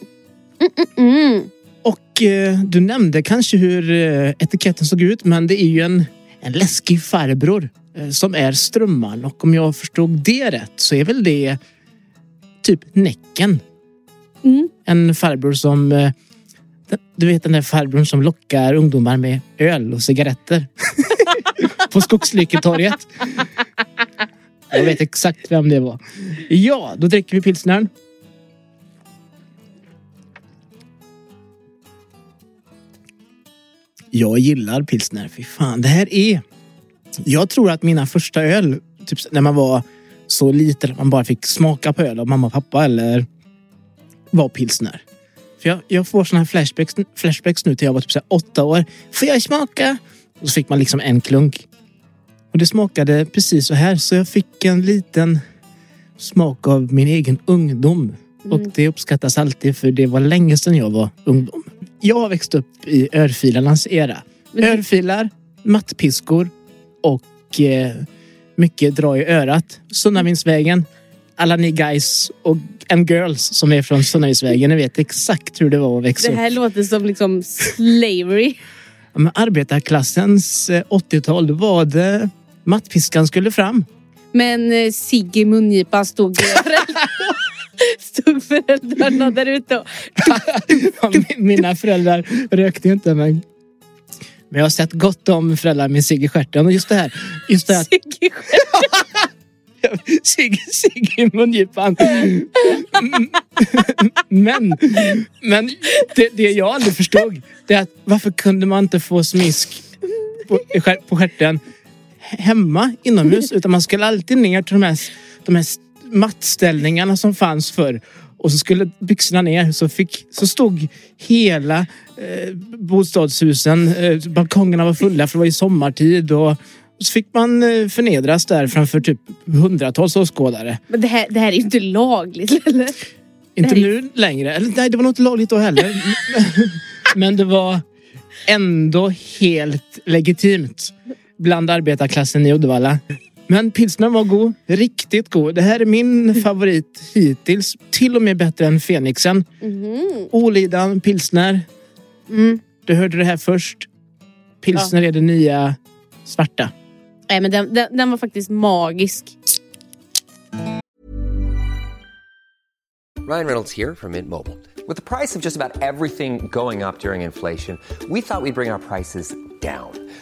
B: Mm.
A: Och eh, du nämnde kanske hur eh, etiketten såg ut, men det är ju en, en läskig farbror som är Strömman. Och om jag förstod det rätt så är väl det typ Näcken.
B: Mm.
A: En farbror som... Eh, du vet den där farbrorn som lockar ungdomar med öl och cigaretter. På Skogslyketorget. Jag vet exakt vem det var. Ja, då dricker vi pilsnern. Jag gillar pilsner. Fy fan, det här är... Jag tror att mina första öl, typ när man var så liten att man bara fick smaka på öl av mamma och pappa eller var pilsner. För jag, jag får såna här flashbacks, flashbacks nu till jag var typ så åtta år. Får jag smaka? Och så fick man liksom en klunk. Och det smakade precis så här. Så jag fick en liten smak av min egen ungdom. Och det uppskattas alltid för det var länge sedan jag var ungdom. Jag har växt upp i örfilarnas era. Örfilar, mattpiskor och eh, mycket dra i örat. Sunnavindsvägen. Alla ni guys och and girls som är från Sunnavindsvägen, ni vet exakt hur det var att växa
B: Det
A: upp.
B: här låter som liksom slavery.
A: Ja, men arbetarklassens eh, 80-tal, då var det mattpiskan skulle fram.
B: Men eh, Sigge mungipa stod, stod föräldrarna där ute och...
A: Ja, Mina föräldrar rökte ju inte men men jag har sett gott om föräldrar med cigg i stjärten och just det här. Just det här
B: Sigge
A: cigg, cigg i mungipan. Men, men det, det jag aldrig förstod det är att varför kunde man inte få smisk på, på stjärten hemma inomhus utan man skulle alltid ner till de här, de här mattställningarna som fanns förr och så skulle byxorna ner så, fick, så stod hela eh, bostadshusen, eh, balkongerna var fulla för det var ju sommartid och, och så fick man eh, förnedras där framför typ hundratals åskådare.
B: Men det här, det här är ju inte lagligt eller?
A: Inte
B: är-
A: nu längre. Eller, nej, det var nog inte lagligt då heller. Men det var ändå helt legitimt bland arbetarklassen i Uddevalla. Men pilsnern var god. Riktigt god. Det här är min favorit hittills. Till och med bättre än Fenixen. Olidan pilsner.
B: Mm.
A: Du hörde det här först. Pilsner är det nya svarta.
B: Nej men den, den, den var faktiskt magisk.
G: Ryan Reynolds here from Mint Mobile. With the price of just about everything going up during inflation, we thought we'd bring our prices down.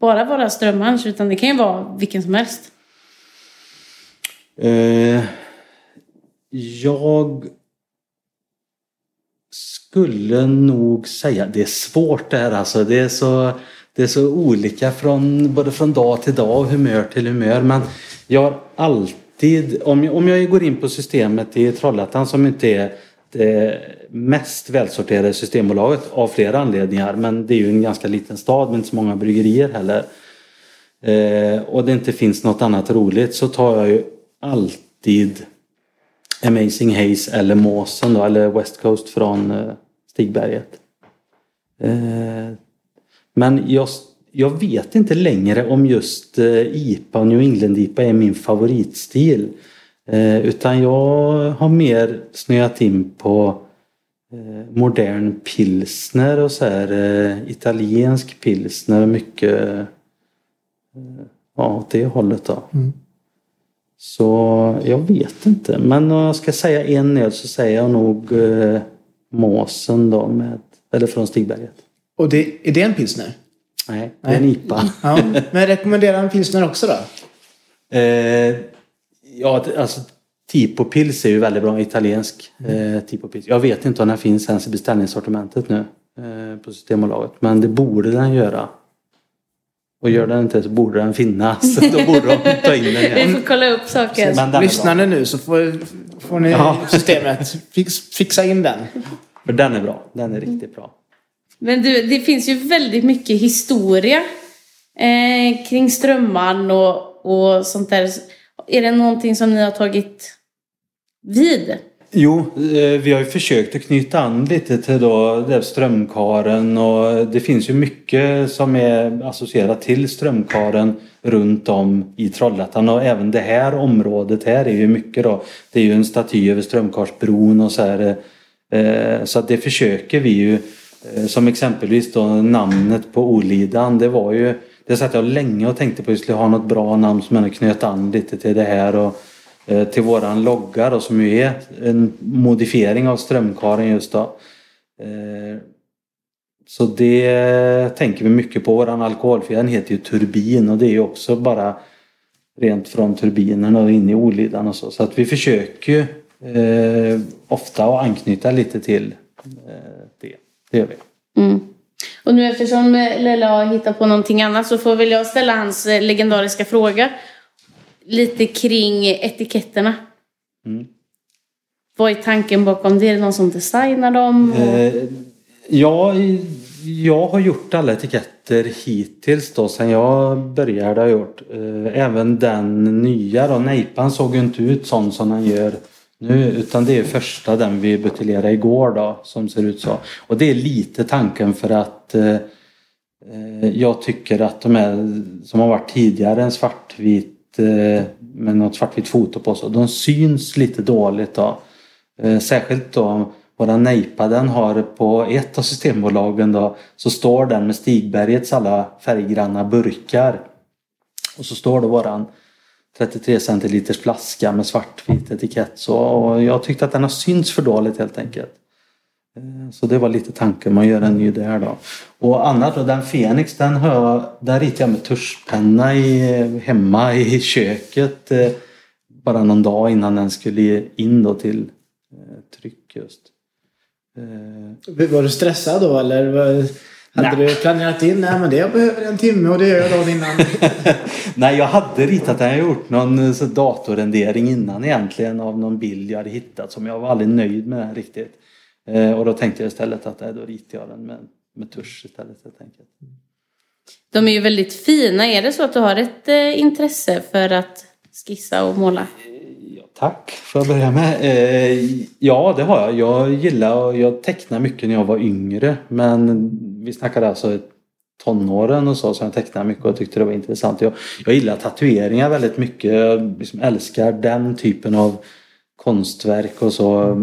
E: bara vara Strömmans utan det kan ju vara vilken som helst.
D: Eh, jag skulle nog säga, det är svårt det här alltså. Det är så, det är så olika från, både från dag till dag och humör till humör. Men jag har alltid, om jag, om jag går in på systemet i Trollhättan som inte är det mest välsorterade systembolaget av flera anledningar. Men det är ju en ganska liten stad med inte så många bryggerier heller. Eh, och det inte finns något annat roligt så tar jag ju alltid Amazing Haze eller Måsen då, eller West Coast från eh, Stigberget. Eh, men jag, jag vet inte längre om just eh, IPA och New England IPA är min favoritstil. Eh, utan jag har mer snöat in på eh, modern pilsner och så här eh, italiensk pilsner mycket eh, ja, åt det hållet då. Så jag vet inte. Men om jag ska säga en öl så säger jag nog eh, Måsen då. Med, eller från Stigberget.
A: Och det, är det en pilsner?
D: Nej, det är en IPA.
A: Ja, men rekommenderar en pilsner också då?
D: Eh, ja, alltså Tipo Pils är ju väldigt bra, italiensk eh, Tipo Pils. Jag vet inte om den finns ens i beställningssortimentet nu eh, på Systembolaget. Men det borde den göra. Och gör den inte så borde den finnas. Då borde de ta in den
B: Vi
D: igen.
B: får kolla upp saker.
D: Bra.
A: Lyssnar ni nu så får, får ni
D: Ja.
A: systemet fix, fixa in den.
D: För den är bra. Den är riktigt bra.
B: Men du, det finns ju väldigt mycket historia eh, kring Strömman och, och sånt där. Är det någonting som ni har tagit vid?
D: Jo, eh, vi har ju försökt att knyta an lite till då det här strömkaren och det finns ju mycket som är associerat till strömkaren runt om i Trollhättan och även det här området här är ju mycket då. Det är ju en staty över Strömkarsbron och så här. Eh, eh, så att det försöker vi ju. Som exempelvis då namnet på Olidan. Det var ju det satt jag länge och tänkte på att vi skulle ha något bra namn som ändå knöt an lite till det här. Och, Eh, till våran logga då, som ju är en modifiering av strömkaren just då. Eh, så det tänker vi mycket på. Våran alkoholfria den heter ju Turbin och det är ju också bara rent från turbinerna och in i Olidan och så. Så att vi försöker ju eh, ofta att anknyta lite till eh, det. Det gör vi.
B: Mm. Och nu eftersom eh, Lella har hittat på någonting annat så får väl jag ställa hans legendariska fråga. Lite kring etiketterna.
D: Mm.
B: Vad är tanken bakom det? Är det någon som designar dem?
D: Eh, ja, jag har gjort alla etiketter hittills då sen jag började ha gjort. Eh, även den nya då, nejpan såg ju inte ut sån som den gör nu utan det är första den vi buteljerade igår då som ser ut så. Och det är lite tanken för att eh, eh, jag tycker att de här som har varit tidigare en svartvit Eh, med något svartvitt foto på så de syns lite dåligt då. Eh, särskilt då våra nejpa den har på ett av systembolagen då så står den med Stigbergets alla färggranna burkar. Och så står det våran 33 centiliters flaska med svartvit etikett så och jag tyckte att den har synts för dåligt helt enkelt. Eh, Så det var lite tanken, man gör en ny där då. Och annars då, den Fenix den, har jag, den ritade jag med tuschpenna i, hemma i köket. eh, Bara någon dag innan den skulle in då till eh, tryck just.
A: Var du stressad då eller? Hade
D: Nej.
A: du planerat in? Nej men det jag behöver en timme och det gör jag dagen innan.
D: Nej, jag hade ritat den. Jag hade gjort någon datorrendering innan egentligen av någon bild jag hade hittat som jag var aldrig nöjd med den riktigt. Eh, och då tänkte jag istället att eh, då ritar jag den med, med tusch istället helt enkelt.
B: De är ju väldigt fina. Är det så att du har ett eh, intresse för att skissa och måla?
D: Ja, tack, får jag börja med. Eh, ja, det har jag. Jag gillar och jag tecknade mycket när jag var yngre. Men vi snackade alltså tonåren och så, så jag tecknade mycket och tyckte det var intressant. Jag, jag gillar tatueringar väldigt mycket. Jag liksom älskar den typen av konstverk och så.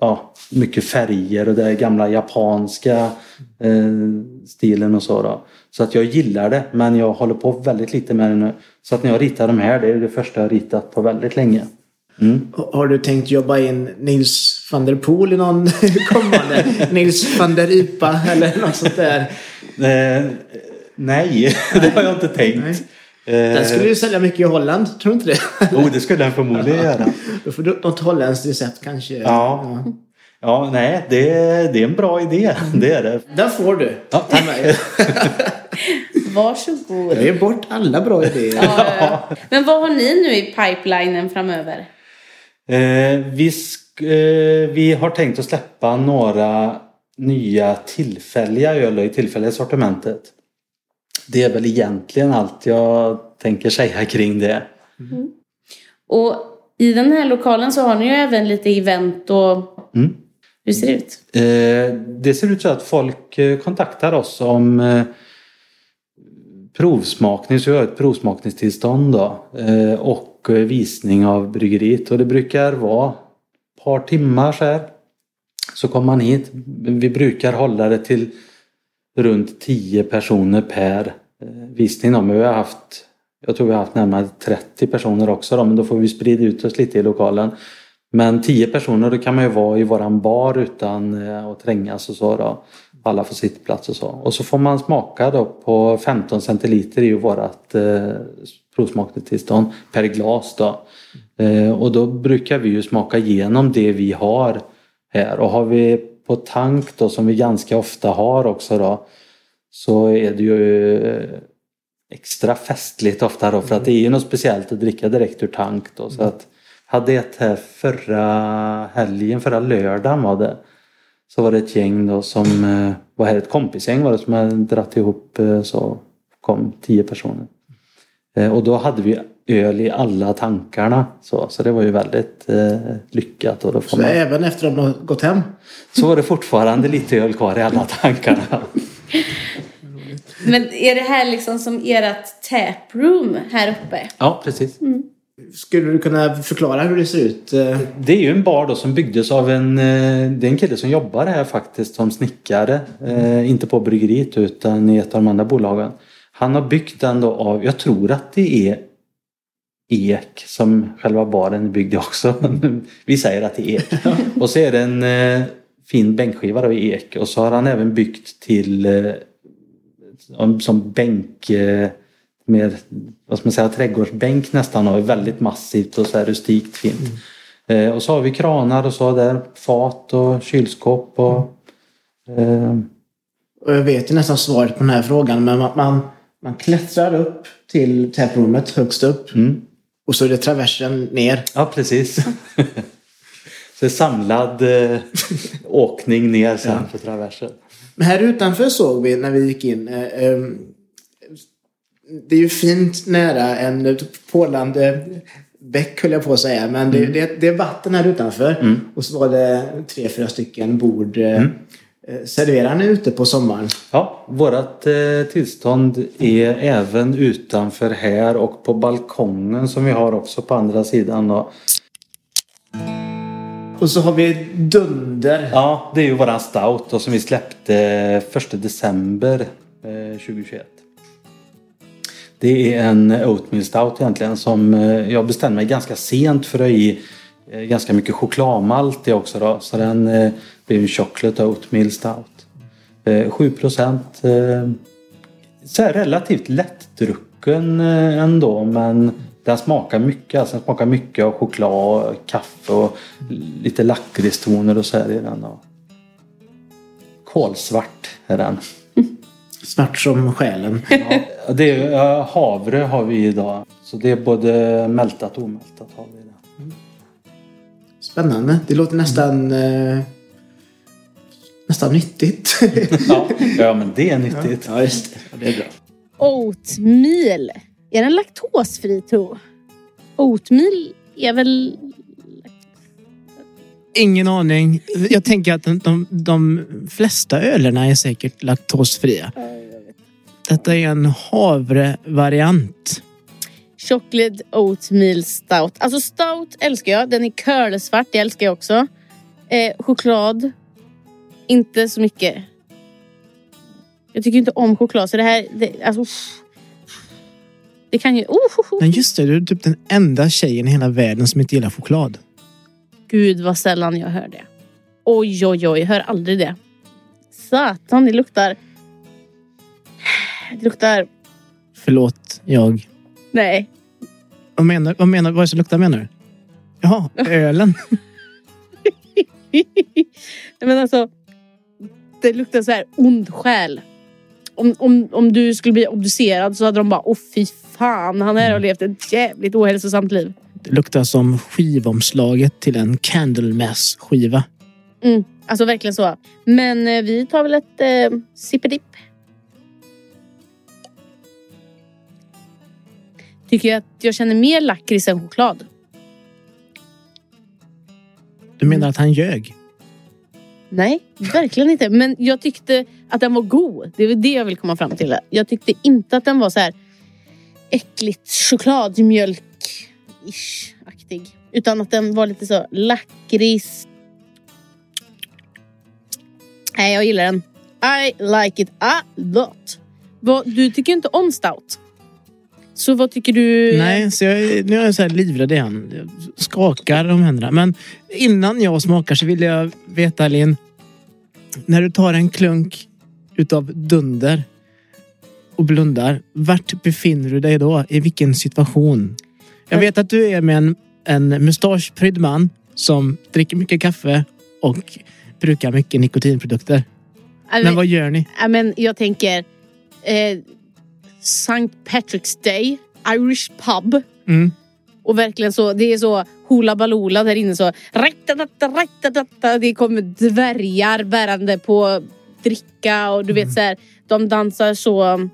D: Ja, mycket färger och det gamla japanska eh, stilen och så då. Så att jag gillar det men jag håller på väldigt lite med det nu. Så att när jag ritar de här, det är det första jag ritat på väldigt länge. Mm.
A: Har du tänkt jobba in Nils van der Poel i någon kommande? Nils van der Ypa eller något sånt där?
D: Eh, nej, det har jag inte tänkt.
A: Nej.
D: Eh,
A: Den skulle ju sälja mycket i Holland, tror du inte det?
D: oh, det skulle den förmodligen göra.
A: Då får du något holländskt recept kanske.
D: Ja. Ja, nej, det, det är en bra idé. Det är det.
A: Den får du.
D: Ja,
A: mig.
B: Varsågod.
A: Jag ger bort alla bra idéer.
B: Ja, ja, ja. Men vad har ni nu i pipelinen framöver?
D: Eh, vi, sk- eh, vi har tänkt att släppa några nya tillfälliga öl i tillfälliga sortimentet. Det är väl egentligen allt jag tänker säga kring det.
B: Och i den här lokalen så har ni ju även lite event och
D: Mm.
B: hur ser det ut?
D: Eh, det ser ut så att folk eh, kontaktar oss om eh, provsmakning, så vi har ett provsmakningstillstånd då, och visning av bryggeriet. Och det brukar vara ett par timmar så här. Så kommer man hit. Vi brukar hålla det till runt 10 personer per Eh, visning. Då. Men vi har haft Jag tror vi har haft närmare 30 personer också då, men då får vi sprida ut oss lite i lokalen. Men 10 personer då kan man ju vara i våran bar utan eh, att trängas och så då. Alla får sittplats och så. Och så får man smaka då på 15 centiliter i vårat eh, provsmakningstillstånd per glas då. Eh, och då brukar vi ju smaka igenom det vi har här. Och har vi på tank då som vi ganska ofta har också då så är det ju eh, extra festligt ofta då för att det är ju något speciellt att dricka direkt ur tank då. Så att hade ett här förra helgen, förra lördagen var det. Så var det ett gäng då som eh, var här, ett kompisgäng var det som hade dratt ihop eh, så kom tio personer. Och då hade vi öl i alla tankarna så, så det var ju väldigt eh, lyckat. Och då
A: Så
D: man...
A: även efter att de har gått hem?
D: så var det fortfarande lite öl kvar i alla tankarna.
B: Men är det här liksom som ert taproom här uppe?
D: Ja, precis.
A: Skulle du kunna förklara hur det ser ut? Eh,
D: Det är ju en bar då som byggdes av en, eh, det är en kille som jobbar här faktiskt som snickare. Eh, inte på bryggeriet utan i ett av de andra bolagen. Han har byggt den då av, jag tror att det är ek som själva baren är byggd i också. Vi säger att det är ek. Och så är det en fin bänkskiva i ek och så har han även byggt till som- bänk eh, med vad ska man säga, trädgårdsbänk nästan och är väldigt massivt och så här rustikt fint. Eh, och så har vi kranar och så där, fat och kylskåp och eh,
A: Och jag vet ju nästan svaret på den här frågan men man, man, man klättrar upp till taproomet högst upp.
D: Mm.
A: Och så är det traversen ner.
D: ja precis. så samlad eh, åkning ner sen på traversen.
A: Men här utanför såg vi när vi gick in. Eh, ehm, det är ju fint nära en pålande bäck höll jag på att säga. Men det, det, det är vatten här utanför. Och så var det tre, fyra stycken bord. Eh, eh, Serverar ni ute på sommaren?
D: Ja, vårat eh, tillstånd är även utanför här och på balkongen som vi har också på andra sidan. Då.
A: Och så har vi Dunder.
D: Ja, det är ju våran stout och som vi släppte 1 december eh, 2021. Det är en oatmeal stout egentligen som eh, jag bestämde mig ganska sent för att ha i eh, ganska mycket chokladmalt i också då. Så den blev en chocolate oatmeal stout. 7 procent. Så här relativt lättdrucken ändå men den smakar mycket. Alltså den smakar mycket av choklad, kaffe och lite lakritstoner och så här i den. Och kolsvart är den.
A: Svart som själen.
D: Ja, det är, ja, havre har vi idag. Så det är både mältat och omältat har vi det.
A: Spännande. Det låter nästan... Eh, nästan nyttigt.
D: Ja, ja men det är nyttigt.
A: ja, just det. Ja, det är bra.
B: Oatmeal. Är den laktosfri tro? Oatmeal är väl...
A: Ingen aning. Jag tänker att de, de, de flesta ölerna är säkert laktosfria. Detta är en havrevariant.
B: Chocolate oatmeal stout. Alltså stout älskar jag. Den är curlsvart, det älskar jag också. Eh, choklad. Inte så mycket. Jag tycker inte om choklad så det här... Det, alltså. Det kan ju... Oh, oh, oh.
A: Men just det, du är typ den enda tjejen i hela världen som inte gillar choklad.
B: Gud vad sällan jag hör det. Oj, oj, oj. Jag hör aldrig det. Satan, det luktar... Det luktar...
A: Förlåt, jag.
B: Nej.
A: Vad menar, vad menar vad är det som luktar menar du? Jaha, ölen.
B: Men alltså, det luktar så här ond själ. Om, om, om du skulle bli obducerad så hade de bara, åh fy fan, han här har levt ett jävligt ohälsosamt liv.
A: Det luktar som skivomslaget till en Candlemass-skiva.
B: Mm, alltså verkligen så. Men eh, vi tar väl ett eh, sippedipp. Tycker jag att jag känner mer lakrits än choklad.
A: Du menar att han ljög?
B: Nej, verkligen inte. Men jag tyckte att den var god. Det är det jag vill komma fram till. Jag tyckte inte att den var så här äckligt chokladmjölk-ish-aktig. Utan att den var lite så lakrits. Nej, jag gillar den. I like it a lot. Du tycker inte om stout. Så vad tycker du?
A: Nej, så jag, nu är jag så här livrädd igen. Jag skakar om händerna. Men innan jag smakar så vill jag veta Linn. När du tar en klunk utav dunder och blundar. Vart befinner du dig då? I vilken situation? Jag vet att du är med en, en mustaschprydd man som dricker mycket kaffe och brukar mycket nikotinprodukter.
B: Ja,
A: Men vad gör ni?
B: men jag tänker eh, St. Patrick's Day, Irish pub.
A: Mm.
B: Och verkligen så, det är så hula baloola där inne så. Det kommer dvärgar bärande på dricka och du vet så här, de dansar så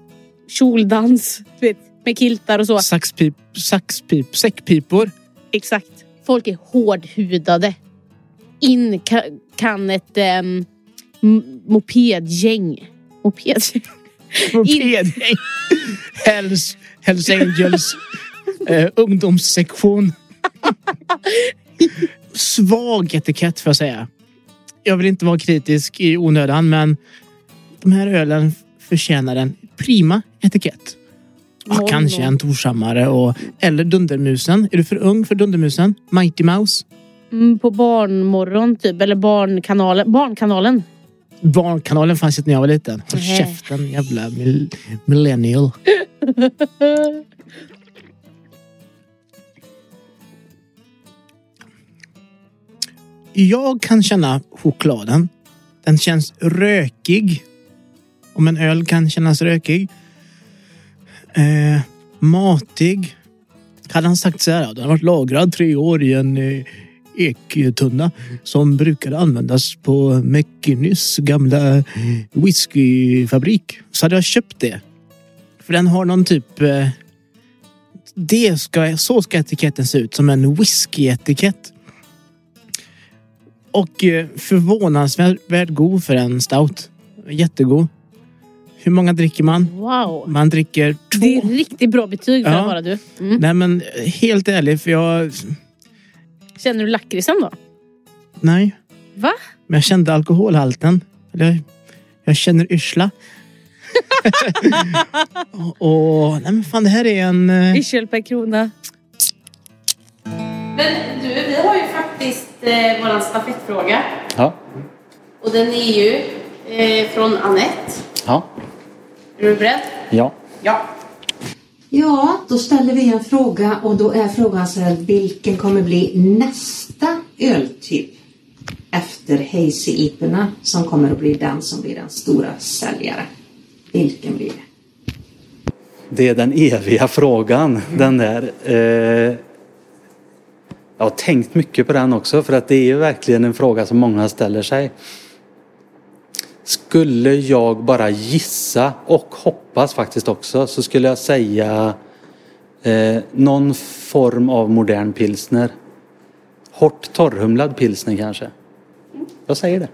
B: kjoldans du vet, med kiltar och så.
A: Saxpip, saxpip, säckpipor.
B: Exakt. Folk är hårdhudade. In ka, kan ett um, mopedgäng. Mopedgäng?
A: Mopedgäng. Hells, Hells Angels eh, ungdomssektion. Svag etikett får jag säga. Jag vill inte vara kritisk i onödan men de här ölen förtjänar en prima etikett. Ja,
B: Noll,
A: kanske
B: noll.
A: en Torshammare och eller Dundermusen. Är du för ung för Dundermusen? Mighty Mouse?
B: Mm, på Barnmorgon typ, eller Barnkanalen. Barnkanalen.
A: Barnkanalen fanns inte när jag var liten. Håll
B: Nej.
A: käften jävla mil- millennial. Jag kan känna chokladen. Den känns rökig. Om en öl kan kännas rökig. Eh, matig. Hade han sagt så här, den har varit lagrad tre år i en eh, ektunna som brukade användas på McKinnys gamla whiskyfabrik. Så hade jag köpt det. För den har någon typ... Eh, det ska, så ska etiketten se ut, som en whiskyetikett. Och eh, förvånansvärt god för en stout. Jättegod. Hur många dricker man?
B: Wow.
A: Man dricker två.
B: Det är riktigt bra betyg för
A: Ja.
B: att vara du. Mm.
A: Nej men helt ärligt, för jag...
B: Känner du lakritsen då?
A: Nej.
B: Va?
A: Men jag kände alkoholhalten. Eller, jag känner yrsla. och, och, nej men fan det här är en... eh,
B: Yrsel per krona. Men du, vi har ju faktiskt eh, våran stafettfråga.
D: Ja.
B: Och den är ju eh, från Annette.
D: Ja.
B: Är du beredd?
D: Ja.
B: Ja.
H: Ja, då ställer vi en fråga och då är frågan så här, vilken kommer bli nästa öltyp efter Hazy iporna som kommer att bli den som blir den stora säljaren? Vilken blir det?
D: Det är den eviga frågan. Den där. Eh, jag har tänkt mycket på den också för att det är verkligen en fråga som många ställer sig. Skulle jag bara gissa och hoppas faktiskt också så skulle jag säga eh, någon form av modern pilsner. Hårt torrhumlad pilsner kanske. Jag säger det.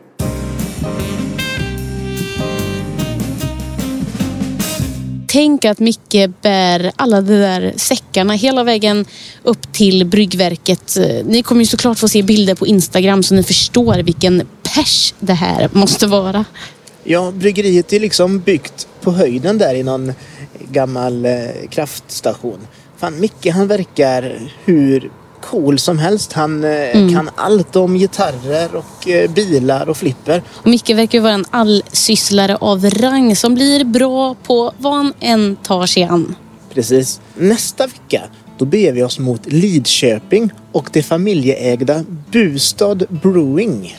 E: Tänk att Micke bär alla de där säckarna hela vägen upp till bryggverket. Eh, ni kommer ju såklart få se bilder på Instagram så ni förstår vilken pers det här måste vara.
A: Ja, bryggeriet är liksom byggt på höjden där i någon gammal eh, kraftstation. Fan, Micke han verkar hur cool som helst. Han eh, kan allt om gitarrer och eh, bilar och flipper.
E: Och Micke verkar vara en allsysslare av rang som blir bra på vad han än tar sig an.
A: Precis. Nästa vecka då beger vi oss mot Lidköping och det familjeägda Bustad Brewing.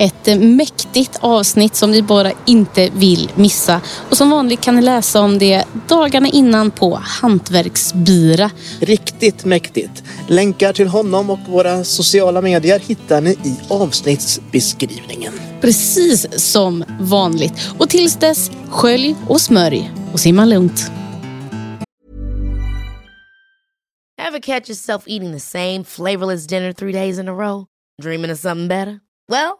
E: Ett mäktigt avsnitt som vi bara inte vill missa. Och som vanligt kan ni läsa om det dagarna innan på Hantverksbira.
A: Riktigt mäktigt. Länkar till honom och våra sociala medier hittar ni i avsnittsbeskrivningen.
E: Precis som vanligt. Och tills dess, skölj och smörj och simma lugnt.
I: Ever catch yourself eating the same flavorless dinner three days in a row? Dreaming of something better? Well,